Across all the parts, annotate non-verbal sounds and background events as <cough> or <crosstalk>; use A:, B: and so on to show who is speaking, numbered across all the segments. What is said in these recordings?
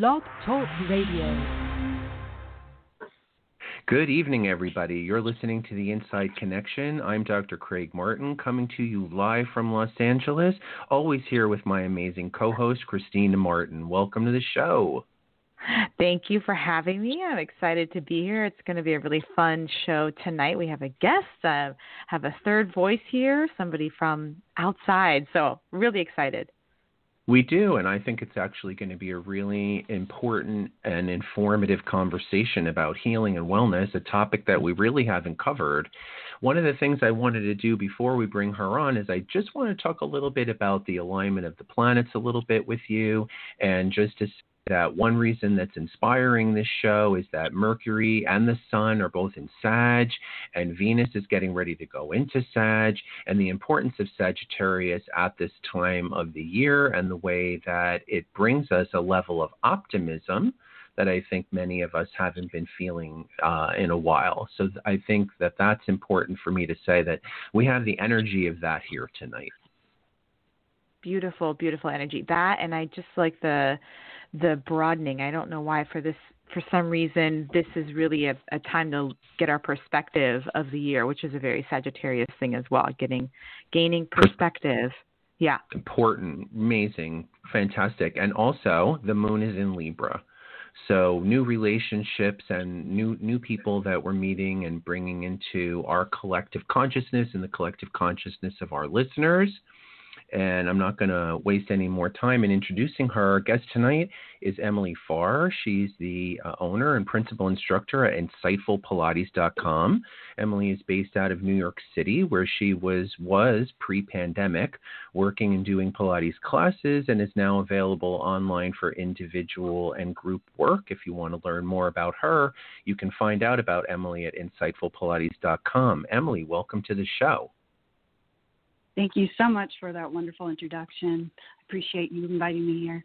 A: Blog Talk Radio.
B: Good evening, everybody. You're listening to the Inside Connection. I'm Dr. Craig Martin, coming to you live from Los Angeles. Always here with my amazing co host, Kristina Martin. Welcome to the show.
C: Thank you for having me. I'm excited to be here. It's going to be a really fun show tonight. We have a guest, uh, have a third voice here, somebody from outside. So, really excited.
B: We do, and I think it's actually going to be a really important and informative conversation about healing and wellness, a topic that we really haven't covered. One of the things I wanted to do before we bring her on is I just want to talk a little bit about the alignment of the planets a little bit with you, and just to that one reason that's inspiring this show is that Mercury and the Sun are both in Sag, and Venus is getting ready to go into Sag, and the importance of Sagittarius at this time of the year, and the way that it brings us a level of optimism that I think many of us haven't been feeling uh, in a while. So I think that that's important for me to say that we have the energy of that here tonight.
C: Beautiful, beautiful energy. That, and I just like the the broadening. I don't know why for this for some reason this is really a, a time to get our perspective of the year, which is a very Sagittarius thing as well, getting gaining perspective. Yeah.
B: Important, amazing, fantastic. And also the moon is in Libra. So new relationships and new new people that we're meeting and bringing into our collective consciousness and the collective consciousness of our listeners and I'm not going to waste any more time in introducing her. Our guest tonight is Emily Farr. She's the uh, owner and principal instructor at InsightfulPilates.com. Emily is based out of New York City, where she was was pre-pandemic, working and doing Pilates classes, and is now available online for individual and group work. If you want to learn more about her, you can find out about Emily at InsightfulPilates.com. Emily, welcome to the show.
D: Thank you so much for that wonderful introduction. I appreciate you inviting me here.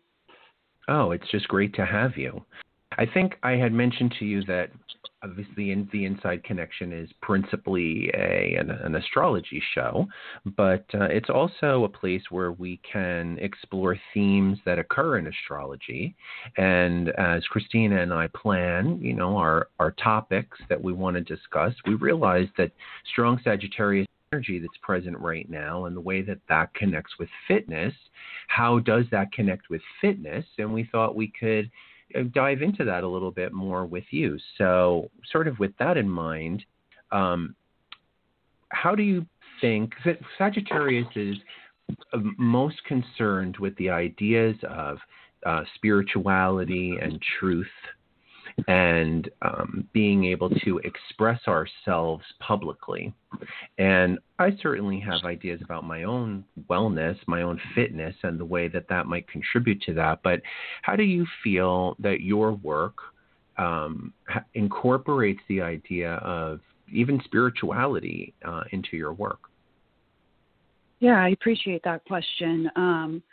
B: Oh, it's just great to have you. I think I had mentioned to you that obviously in the Inside Connection is principally a an, an astrology show, but uh, it's also a place where we can explore themes that occur in astrology. And as Kristina and I plan, you know, our our topics that we want to discuss, we realize that strong Sagittarius energy that's present right now and the way that that connects with fitness. How does that connect with fitness? And we thought we could uh, dive into that a little bit more with you. So, sort of with that in mind, um, how do you think that Sagittarius is uh, most concerned with the ideas of uh, spirituality and truth and um, being able to express ourselves publicly. And I certainly have ideas about my own wellness, my own fitness, and the way that that might contribute to that. But how do you feel that your work um, incorporates the idea of even spirituality uh, into your work?
D: Yeah, I appreciate that question. Um,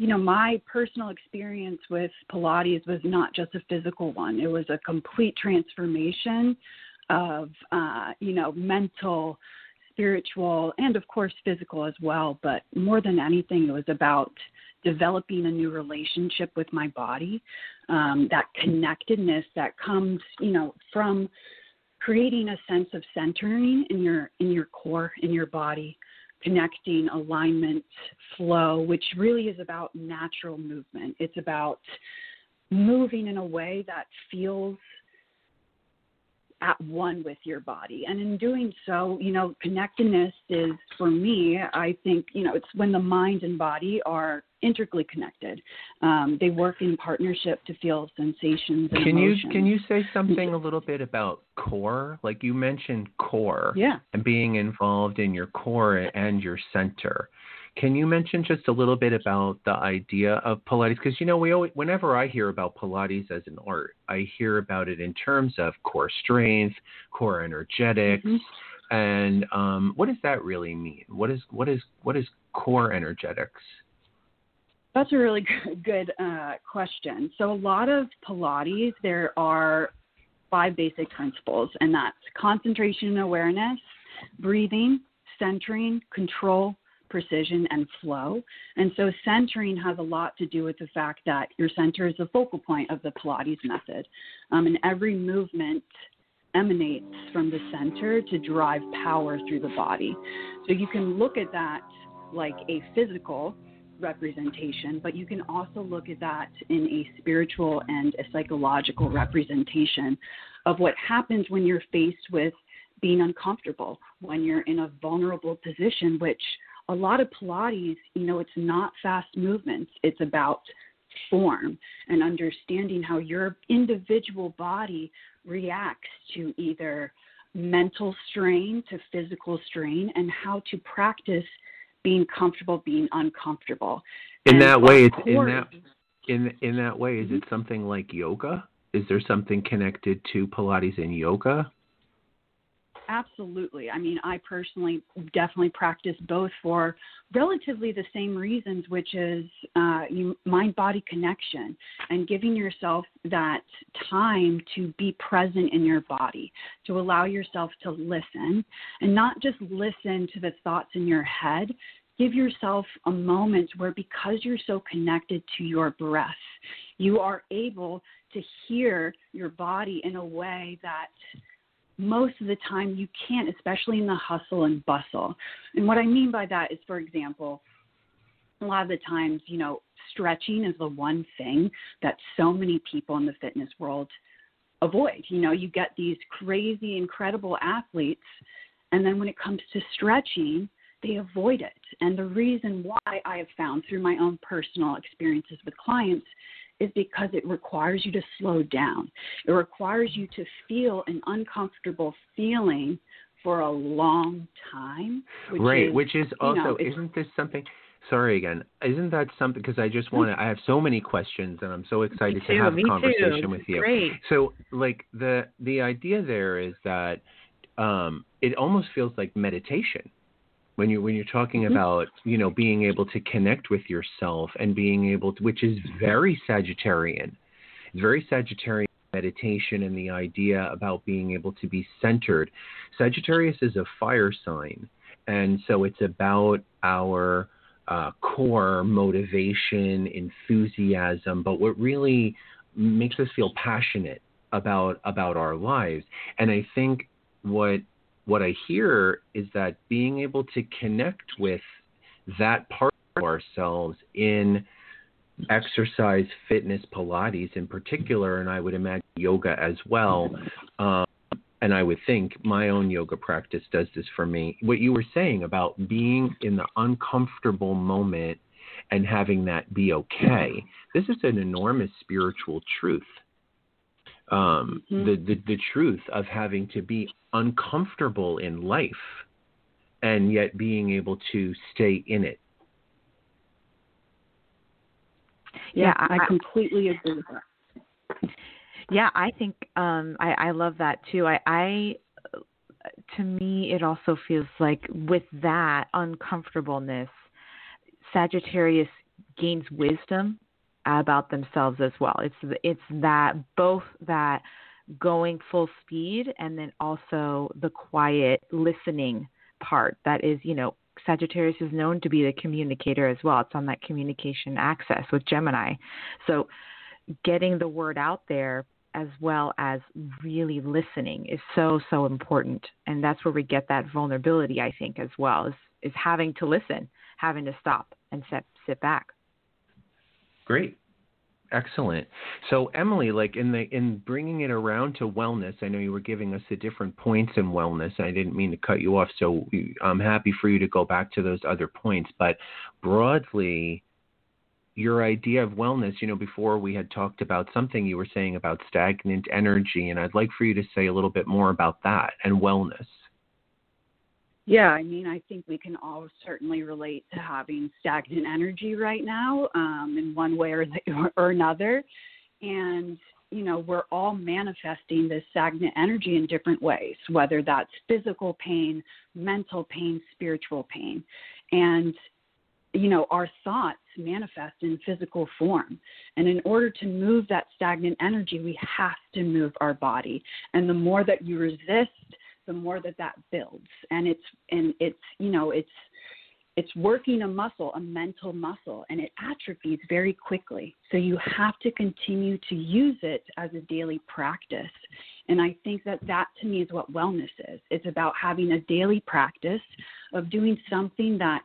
D: you know, my personal experience with Pilates was not just a physical one, it was a complete transformation of, uh, you know, mental, spiritual, and of course physical as well. But more than anything, it was about developing a new relationship with my body, um, that connectedness that comes, you know, from creating a sense of centering in your in your core in your body connecting, alignment, flow, which really is about natural movement. It's about moving in a way that feels at one with your body. And in doing so, you know, connectedness is for me, I think, you know, it's when the mind and body are integrally connected. Um, they work in partnership to feel sensations.
B: can
D: emotions.
B: you can you say something a little bit about core? Like you mentioned core,
D: yeah,
B: and being involved in your core and your center. Can you mention just a little bit about the idea of Pilates? Because you know, we always, whenever I hear about Pilates as an art, I hear about it in terms of core strength, core energetics, mm-hmm. and um, what does that really mean? What is what is what is core energetics?
D: That's a really <laughs> good uh, question. So, a lot of Pilates, there are five basic principles, and that's concentration and awareness, breathing, centering, control, precision, and flow. And so centering has a lot to do with the fact that your center is the focal point of the Pilates method. Um, and every movement emanates from the center to drive power through the body. So you can look at that like a physical representation, but you can also look at that in a spiritual and a psychological representation of what happens when you're faced with being uncomfortable, when you're in a vulnerable position, which a lot of Pilates, you know, it's not fast movements, it's about form and understanding how your individual body reacts to either mental strain to physical strain and how to practice being comfortable being uncomfortable.
B: In
D: and
B: that way it's
D: of
B: in that in in that way is it mm-hmm. something like yoga? Is there something connected to pilates and yoga
D: Absolutely. I mean, I personally definitely practice both for relatively the same reasons, which is uh, mind body connection and giving yourself that time to be present in your body, to allow yourself to listen and not just listen to the thoughts in your head. Give yourself a moment where, because you're so connected to your breath, you are able to hear your body in a way that most of the time you can't, especially in the hustle and bustle. And what I mean by that is, for example, a lot of the times, you know, stretching is the one thing that so many people in the fitness world avoid. You know, you get these crazy, incredible athletes, and then when it comes to stretching, they avoid it. And the reason why I have found through my own personal experiences with clients is because it requires you to slow down. It requires you to feel an uncomfortable feeling for a long time. Which
B: right
D: is,
B: which is also
D: know,
B: isn't this something sorry again isn't that something because i just want to i have so many questions and i'm so excited
C: too,
B: to have a conversation
C: too.
B: with you
C: Great.
B: so like the the idea there is that um it almost feels like meditation when you when you're talking
D: Mhm.
B: about you know being able to connect with yourself and being able to which is very sagittarian. It's very sagittarian meditation and the idea about being able to be centered. Sagittarius is a fire sign. And so it's about our uh, core motivation enthusiasm but what really makes us feel passionate about about our lives. And i think what what I hear is that being able to connect with that part of ourselves in exercise, fitness, Pilates in particular, and I would imagine yoga as well. Um, and I would think my own yoga practice does this for me. What you were saying about being in the uncomfortable moment and having that be okay, this is an enormous spiritual truth. Um,
D: Mhm.
B: the, the the truth of having to be uncomfortable in life and yet being able to stay in it.
C: Yeah,
D: I,
C: I-
D: completely agree with that.
C: Yeah, I think um I I love that too. I I to me it also feels like with that uncomfortableness Sagittarius gains wisdom about themselves as well. It's it's that both that going full speed and then also the quiet listening part that is, you know, Sagittarius is known to be the communicator as well. It's on that communication access with Gemini. So getting the word out there as well as really listening is so so important and that's where we get that vulnerability i think as well is is having to listen having to stop and sit sit back
B: Great. Excellent. So Emily, like in the in bringing it around to wellness, I know you were giving us the different points in wellness. I didn't mean to cut you off, so I'm happy for you to go back to those other points. But broadly, your idea of wellness, you know, before we had talked about something you were saying about stagnant energy, and I'd like for you to say a little bit more about that and wellness.
D: Yeah, I mean, I think we can all certainly relate to having stagnant energy right now um, in one way or, the, <laughs> or another. And, you know, we're all manifesting this stagnant energy in different ways, whether that's physical pain, mental pain, spiritual pain. And, you know, our thoughts manifest in physical form. And in order to move that stagnant energy, we have to move our body. And the more that you resist, the more that that builds and it's and it's you know it's it's working a muscle, a mental muscle, and it atrophies very quickly. So you have to continue to use it as a daily practice. And I think that that to me is what wellness is. It's about having a daily practice of doing something that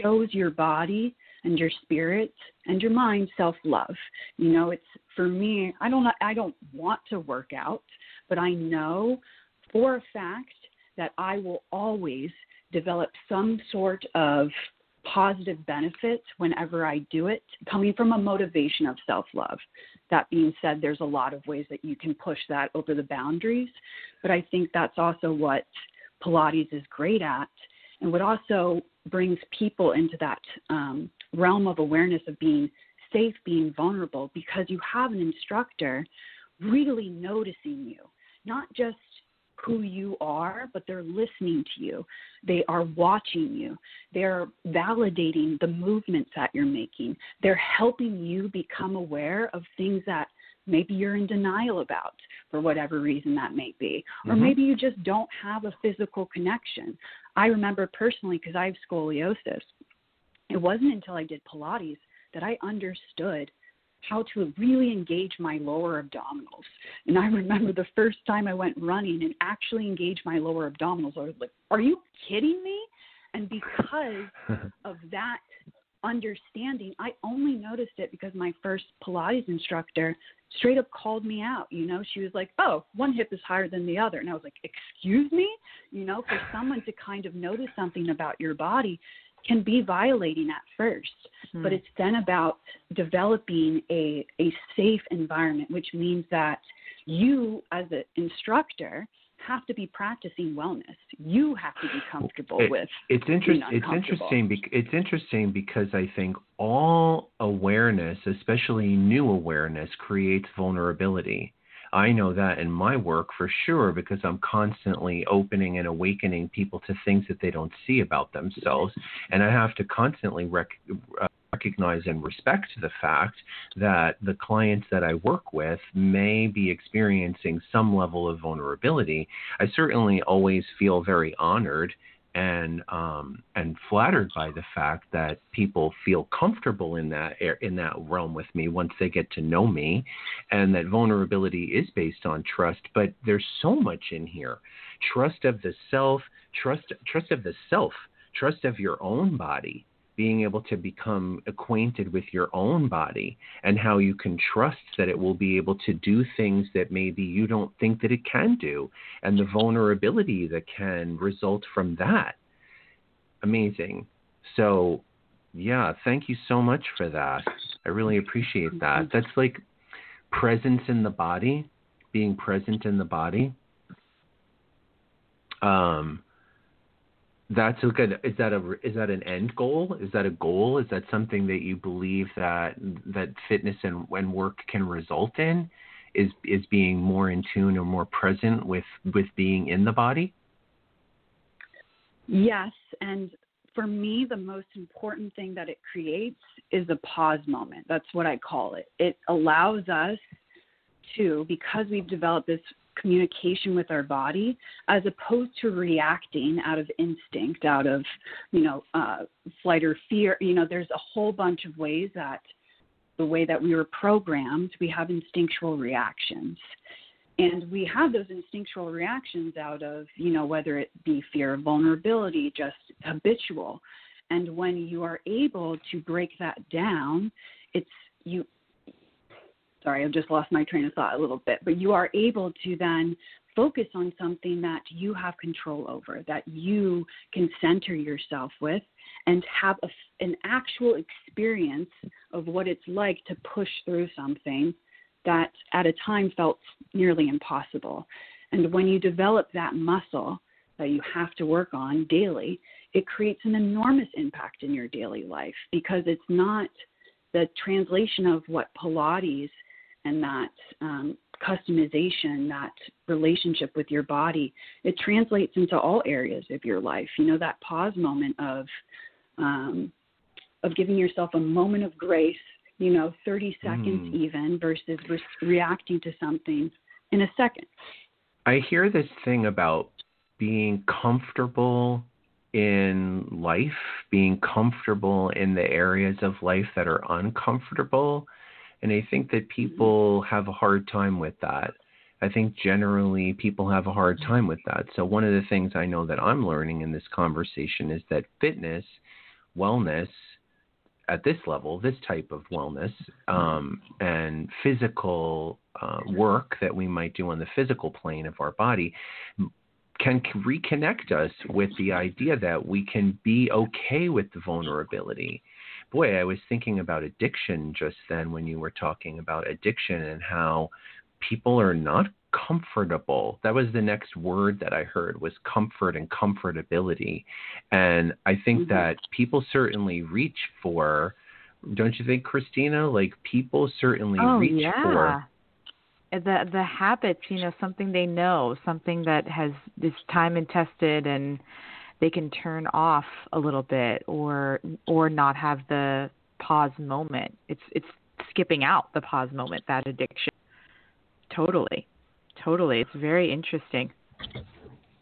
D: shows your body and your spirit and your mind self-love. You know, it's for me, I don't I don't want to work out, but I know for a fact that I will always develop some sort of positive benefit whenever I do it, coming from a motivation of self love. That being said, there's a lot of ways that you can push that over the boundaries, but I think that's also what Pilates is great at, and what also brings people into that um, realm of awareness of being safe, being vulnerable, because you have an instructor really noticing you, not just who you are, but they're listening to you. They are watching you. They're validating the movements that you're making. They're helping you become aware of things that maybe you're in denial about for whatever reason that may be. Or mm-hmm. maybe you just don't have a physical connection. I remember personally, because I have scoliosis, it wasn't until I did Pilates that I understood how to really engage my lower abdominals. And I remember the first time I went running and actually engaged my lower abdominals, I was like, Are you kidding me? And because <laughs> of that understanding, I only noticed it because my first Pilates instructor straight up called me out. You know, she was like, Oh, one hip is higher than the other. And I was like, Excuse me? You know, for someone to kind of notice something about your body can be violating at 1st mm-hmm. but it's then about developing a, a safe environment, which means that you, as an instructor, have to be practicing wellness. You have to be comfortable
B: it,
D: with.
B: It's interesting. It's interesting. Be- it's interesting because I think all awareness, especially new awareness, creates vulnerability. I know that in my work for sure because I'm constantly opening and awakening people to things that they don't see about themselves. And I have to constantly rec- uh, recognize and respect the fact that the clients that I work with may be experiencing some level of vulnerability. I certainly always feel very honored and um, and flattered by the fact that people feel comfortable in that in that realm with me once they get to know me, and that vulnerability is based on trust. But there's so much in here: trust of the self, trust trust of the self, trust of your own body, being able to become acquainted with your own body and how you can trust that it will be able to do things that maybe you don't think that it can do and the vulnerability that can result from that. Amazing. So, yeah, thank you so much for that. I really appreciate that. That's like presence in the body, being present in the body. Um, that's a good is that a is that an end goal? Is that a goal? Is that something that you believe that that fitness and, and work can result in is is being more in tune or more present with with being in the body?
D: Yes and for me the most important thing that it creates is a pause moment. That's what i call it. It allows us to because we've developed this communication with our body as opposed to reacting out of instinct, out of, you know, uh, flight or fear. You know, there's a whole bunch of ways that the way that we were programmed, we have instinctual reactions. And we have those instinctual reactions out of, you know, whether it be fear of vulnerability, just habitual. And when you are able to break that down, it's you sorry, I've just lost my train of thought a little bit, but you are able to then focus on something that you have control over, that you can center yourself with, and have a, an actual experience of what it's like to push through something that at a time felt nearly impossible. And when you develop that muscle that you have to work on daily, it creates an enormous impact in your daily life because it's not the translation of what Pilates and that um, customization, that relationship with your body, it translates into all areas of your life. You know, that pause moment of um, of giving yourself a moment of grace, you know, 30 seconds mm. even versus re- reacting to something in a second.
B: I hear this thing about being comfortable in life, being comfortable in the areas of life that are uncomfortable. And I think that people have a hard time with that. I think generally people have a hard time with that. So, one of the things I know that I'm learning in this conversation is that fitness, wellness, at this level, this type of wellness, um, and physical uh, work that we might do on the physical plane of our body can reconnect us with the idea that we can be okay with the vulnerability. Boy, I was thinking about addiction just then when you were talking about addiction and how people are not comfortable. That was the next word that I heard was comfort and comfortability. And I think mm-hmm. that people certainly reach for don't you think Kristina like people certainly
C: oh,
B: reach
C: yeah.
B: for
C: the the habits, you know, something they know, something that has is time and tested and they can turn off a little bit or or not have the pause moment. It's it's skipping out the pause moment, that addiction. Totally. Totally. It's very interesting.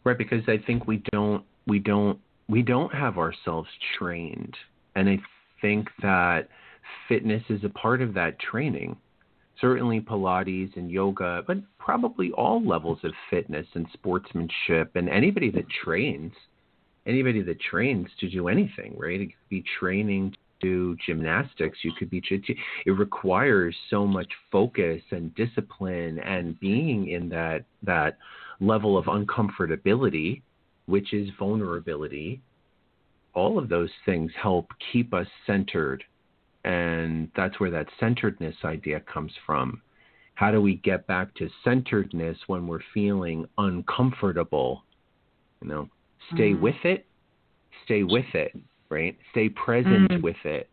B: Right, because I think we don't we don't we don't have ourselves trained. And I think that fitness is a part of that training certainly Pilates and yoga, but probably all levels of fitness and sportsmanship and anybody that trains, anybody that trains to do anything, right? It could be training to do gymnastics. You could be, it requires so much focus and discipline and being in that, that level of uncomfortability, which is vulnerability. All of those things help keep us centered and that's where that centeredness idea comes from. How do we get back to centeredness when we're feeling uncomfortable? You know, stay mm with it, stay with it, right? Stay present mm with it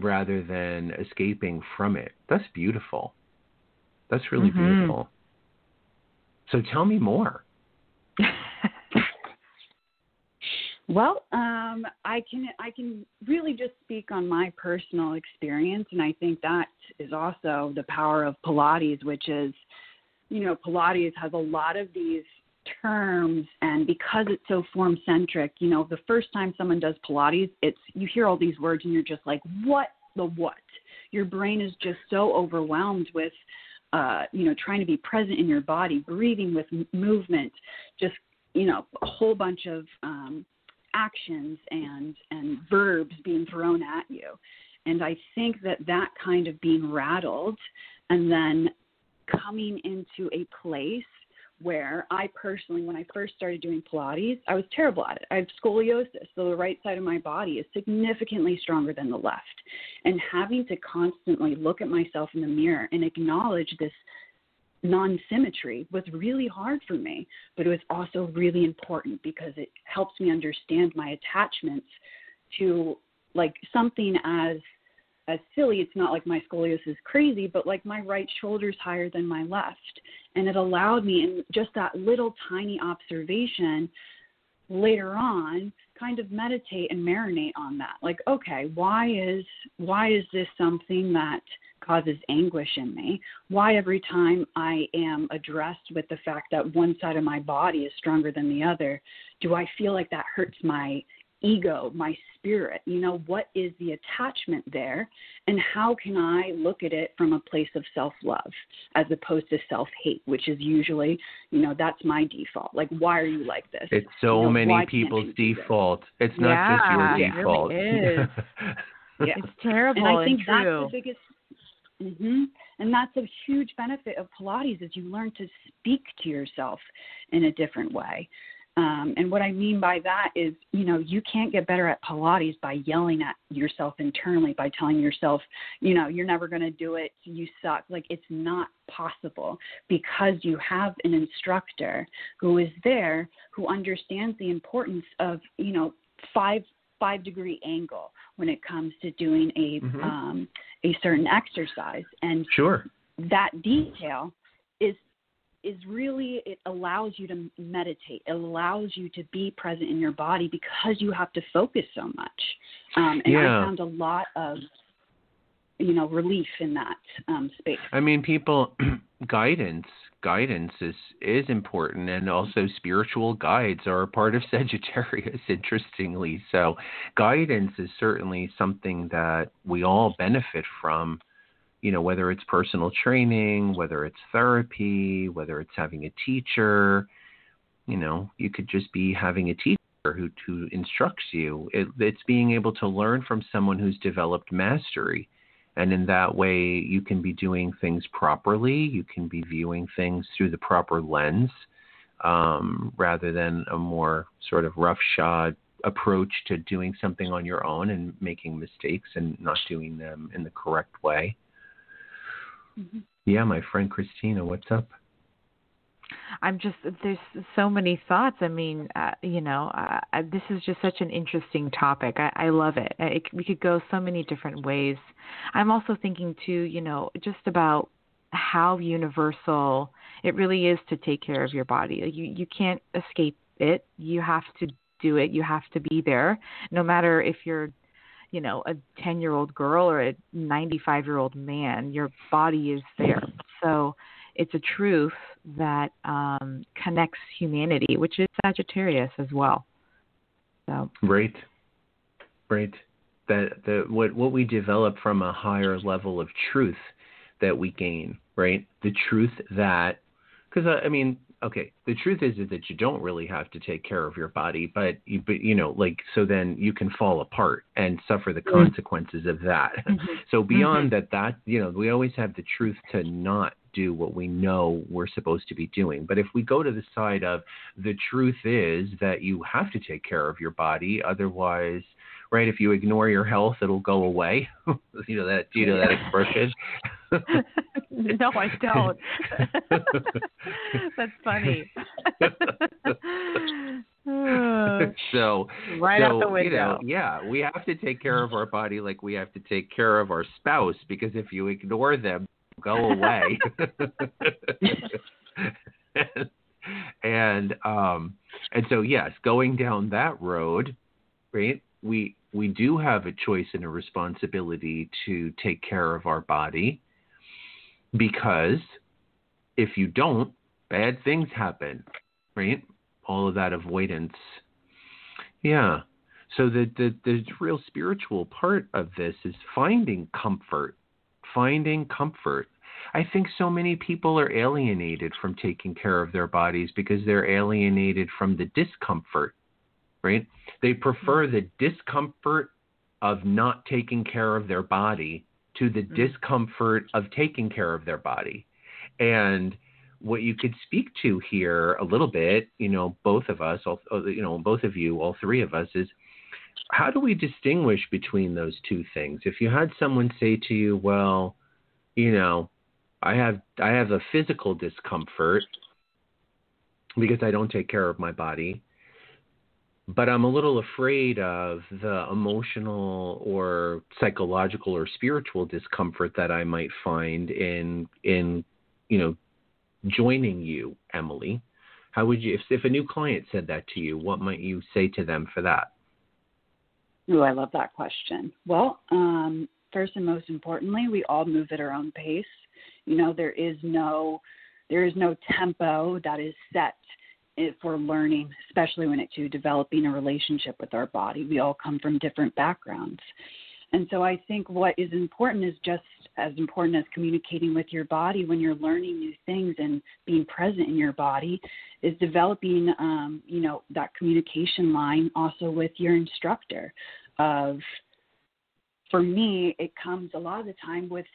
B: rather than escaping from it. That's beautiful. That's really mm-hmm. beautiful. So tell me more. <laughs>
D: Well, um, I can I can really just speak on my personal experience, and I think that is also the power of Pilates, which is, you know, Pilates has a lot of these terms, and because it's so form centric, you know, the first time someone does Pilates, it's you hear all these words, and you're just like, what the what? Your brain is just so overwhelmed with uh, you know, trying to be present in your body, breathing with movement, just you know, a whole bunch of um, actions and and verbs being thrown at you and i think that that kind of being rattled and then coming into a place where I personally, when I first started doing Pilates, I was terrible at it. I have scoliosis, so the right side of my body is significantly stronger than the left. And having to constantly look at myself in the mirror and acknowledge this non symmetry was really hard for me, but it was also really important because it helps me understand my attachments to like something as as silly. It's not like my scoliosis is crazy, but like my right shoulder's higher than my left. And it allowed me in just that little tiny observation later on kind of meditate and marinate on that. Like, okay, why is why is this something that causes anguish in me? Why every time I am addressed with the fact that one side of my body is stronger than the other, do I feel like that hurts my ego, my spirit? You know, what is the attachment there? And how can I look at it from a place of self love as opposed to self hate, which is usually, you know, that's my default. Like, why are you like this?
B: It's so
D: you know,
B: many people's default. It's not
C: yeah,
B: just your default.
C: It really <laughs> is.
D: yeah.
C: It's terrible
D: and I think
C: and
D: that's
C: true.
D: the biggest hmm And that's a huge benefit of Pilates is you learn to speak to yourself in a different way. Um, and what I mean by that is, you know, you can't get better at Pilates by yelling at yourself internally, by telling yourself, you know, you're never going to do it, you suck. Like, it's not possible because you have an instructor who is there who understands the importance of, you know, five five degree angle when it comes to doing a mm-hmm. um, a certain exercise and
B: sure
D: that detail is is really it allows you to meditate. It allows you to be present in your body because you have to focus so much. Um, and
B: yeah.
D: i found a lot of you know relief in that um, space.
B: I mean people <clears throat> guidance guidance is is important and also spiritual guides are a part of <laughs> Sagittarius interestingly. So guidance is certainly something that we all benefit from you know whether it's personal training whether it's therapy whether it's having a teacher you know you could just be having a teacher who who instructs you it, it's being able to learn from someone who's developed mastery and in that way, you can be doing things properly. You can be viewing things through the proper lens um, rather than a more sort of roughshod approach to doing something on your own and making mistakes and not doing them in the correct way. Mm-hmm. Yeah, my friend Kristina, what's up?
C: I'm just there's so many thoughts. I mean, uh, you know, uh, this is just such an interesting topic. I, I love it. it. We could go so many different ways. I'm also thinking too, you know, just about how universal it really is to take care of your body. You you can't escape it. You have to do it. You have to be there, no matter if you're you know a 10 year old girl or a 95 year old man your body is there so it's a truth that um, connects humanity, which is Sagittarius as well. So
B: right, right. That the what what we develop from a higher level of truth that we gain, right? The truth that because uh, I mean okay, the truth is, is that you don't really have to take care of your body, but you, but you know, like so then you can fall apart and suffer the mm-hmm. consequences of that. Mm-hmm. so beyond mm-hmm. that, that you know, we always have the truth to not do what we know we're supposed to be doing. But if we go to the side of the truth is that you have to take care of your body, otherwise right? If you ignore your health, it'll go away. <laughs> you know that? Do you know that expression? <laughs>
C: no, I don't. <laughs> That's funny.
B: so
C: right
B: so,
C: out the window.
B: You know, yeah, we have to take care of our body like we have to take care of our spouse because if you ignore them, go away. and um and so yes, going down that road, right? We we do have a choice and a responsibility to take care of our body because if you don't, bad things happen, right? All of that avoidance. Yeah. So the, the the real spiritual part of this is finding comfort, finding comfort. I think so many people are alienated from taking care of their bodies because they're alienated from the discomfort right? They prefer the discomfort of not taking care of their body to the mm-hmm. discomfort of taking care of their body. And what you could speak to here a little bit, you know, both of us, all, uh, you know, both of you, all three of us, is how do we distinguish between those two things? If you had someone say to you, well, you know, I have I have a physical discomfort because I don't take care of my body, but I'm a little afraid of the emotional or psychological or spiritual discomfort that I might find in in you know joining you, Emily. How would you if if a new client said that to you, what might you say to them for that?
D: Oh, I love that question. Well, um, first and most importantly, we all move at our own pace. You know, there is no there is no tempo that is set we're learning, especially when it's to developing a relationship with our body. We all come from different backgrounds. And so I think what is important is just as important as communicating with your body when you're learning new things and being present in your body is developing, um, you know, that communication line also with your instructor. Of, for me, it comes a lot of the time with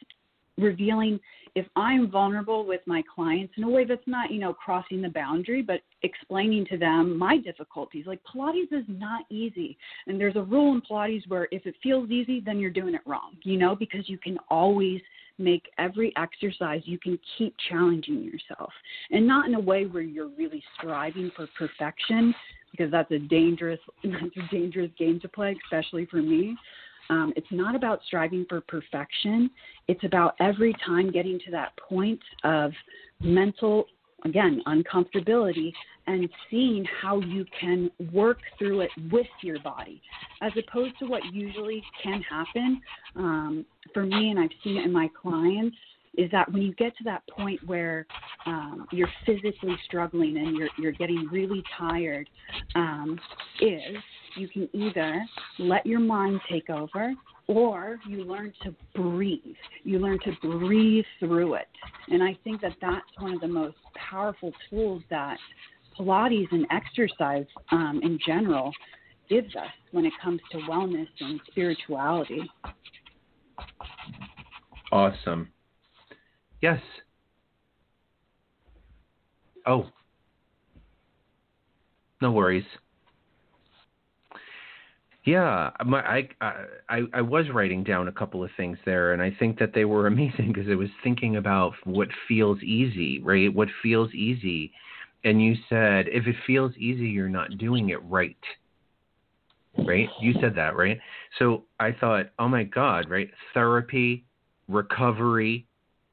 D: revealing if I'm vulnerable with my clients in a way that's not, you know, crossing the boundary, but explaining to them my difficulties. Like Pilates is not easy. And there's a rule in Pilates where if it feels easy, then you're doing it wrong, you know, because you can always make every exercise, you can keep challenging yourself. And not in a way where you're really striving for perfection, because that's a dangerous <laughs> that's a dangerous game to play, especially for me. Um, it's not about striving for perfection. It's about every time getting to that point of mental, again, uncomfortability and seeing how you can work through it with your body, as opposed to what usually can happen um, for me, and I've seen it in my clients. is that when you get to that point where um, you're physically struggling and you're you're getting really tired, um, is you can either let your mind take over or you learn to breathe. You learn to breathe through it. And I think that that's one of the most powerful tools that Pilates and exercise um, in general gives us when it comes to wellness and spirituality.
B: Awesome. Yes. Oh. No worries. Yeah, my, I, I I was writing down a couple of things there, and I think that they were <laughs> amazing because I was thinking about what feels easy, right? What feels easy, and you said if it feels easy, you're not doing it right, right? You said that, right? So I thought, oh my God, right? Therapy, recovery,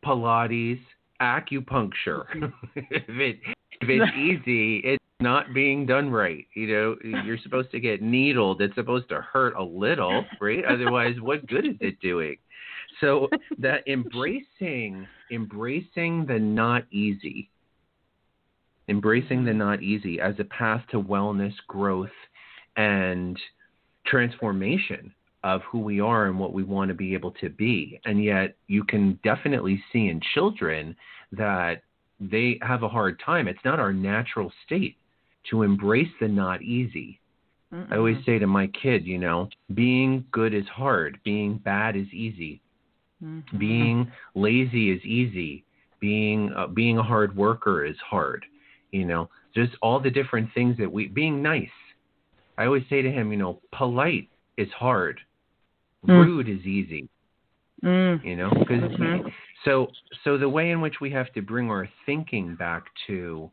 B: Pilates, acupuncture. <laughs> if it if it's <laughs> easy, it's not being done right. You know, you're supposed to get needled. It's supposed to hurt a little, right? Otherwise, what good is it doing? So that embracing embracing the not easy, embracing the not easy as a path to wellness, growth, and transformation of who we are and what we want to be able to be. And yet, you can definitely see in children that they have a hard time. It's not our natural state to embrace the not easy. Mm-mm. I always say to my kid, you know, being good is hard, being bad is easy. Mm-hmm. Being lazy is easy. Being uh, being a hard worker is hard. You know, just all the different things that we being nice. I always say to him, you know, polite is hard. Mm. Rude is easy.
C: Mm.
B: You know, because mm-hmm. so so the way in which we have to bring our thinking back to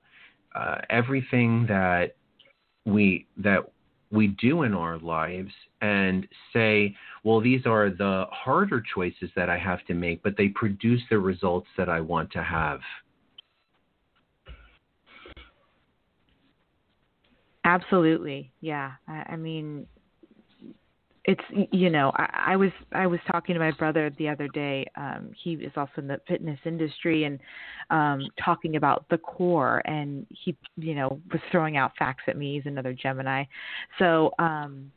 B: uh, everything that we that we do in our lives and say, well, these are the harder choices that I have to make, but they produce the results that I want to have.
C: Absolutely. Yeah. I, I mean, it's you know I, I was I was talking to my brother the other day. Um, he is also in the fitness industry and um, talking about the core, and he you know was throwing out facts at me. He's another Gemini, so um,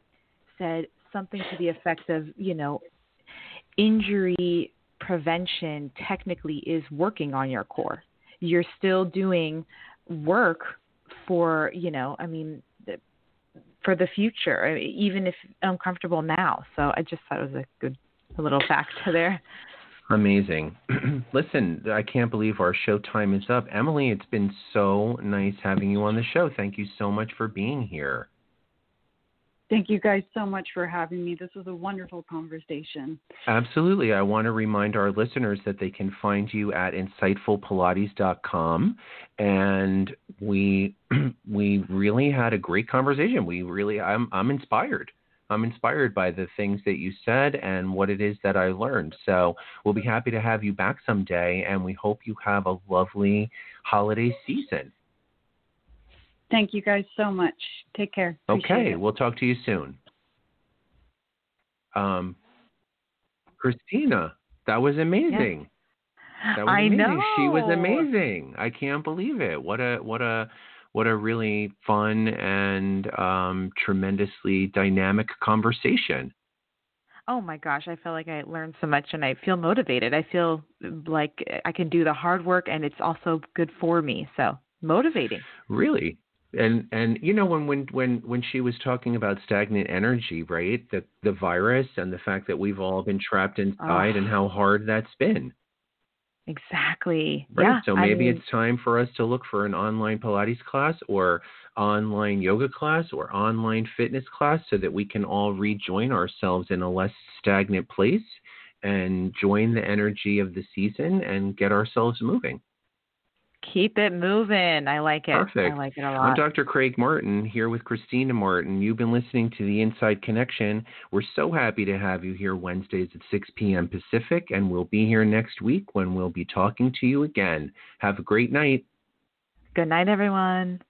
C: said something to the effect of you know injury prevention technically is working on your core. You're still doing work for you know I mean for the future, even if uncomfortable now. So I just thought it was a good a little fact <laughs> there.
B: Amazing. <clears throat> Listen, I can't believe our show time is up. Emily, it's been so nice having you on the show. Thank you so much for being here.
D: Thank you guys so much for having me. This was a wonderful conversation.
B: Absolutely. I want to remind our listeners that they can find you at insightfulpilates.com and we <clears throat> we really had a great conversation. We really I'm I'm inspired. I'm inspired by the things that you said and what it is that I learned. So, we'll be happy to have you back someday and we hope you have a lovely holiday season.
D: Thank you guys so much. Take care. Appreciate
B: okay,
D: it.
B: we'll talk to you soon. Um, Kristina, that was amazing. That was
C: I
B: amazing.
C: know.
B: She was amazing. I can't believe it. What a what a what a really fun and um, tremendously dynamic conversation.
C: Oh my gosh, I feel like I learned so much and I feel motivated. I feel like I can do the hard work and it's also good for me. So, motivating.
B: Really? And and you know when when when when she was talking about stagnant energy right the the virus and the fact that we've all been trapped inside oh. and how hard that's been.
C: Exactly.
B: Right
C: yeah
B: so maybe
C: I mean,
B: it's time for us to look for an online pilates class or online yoga class or online fitness class so that we can all rejoin ourselves in a less stagnant place and join the energy of the season and get ourselves moving
C: Keep it moving. I like it.
B: Perfect.
C: I like it a lot.
B: I'm Dr. Craig Martin here with Kristina Martin. You've been listening to the Inside Connection. We're so happy to have you here Wednesdays at 6 p.m. Pacific, and we'll be here next week when we'll be talking to you again. Have a great night.
C: Good night, everyone.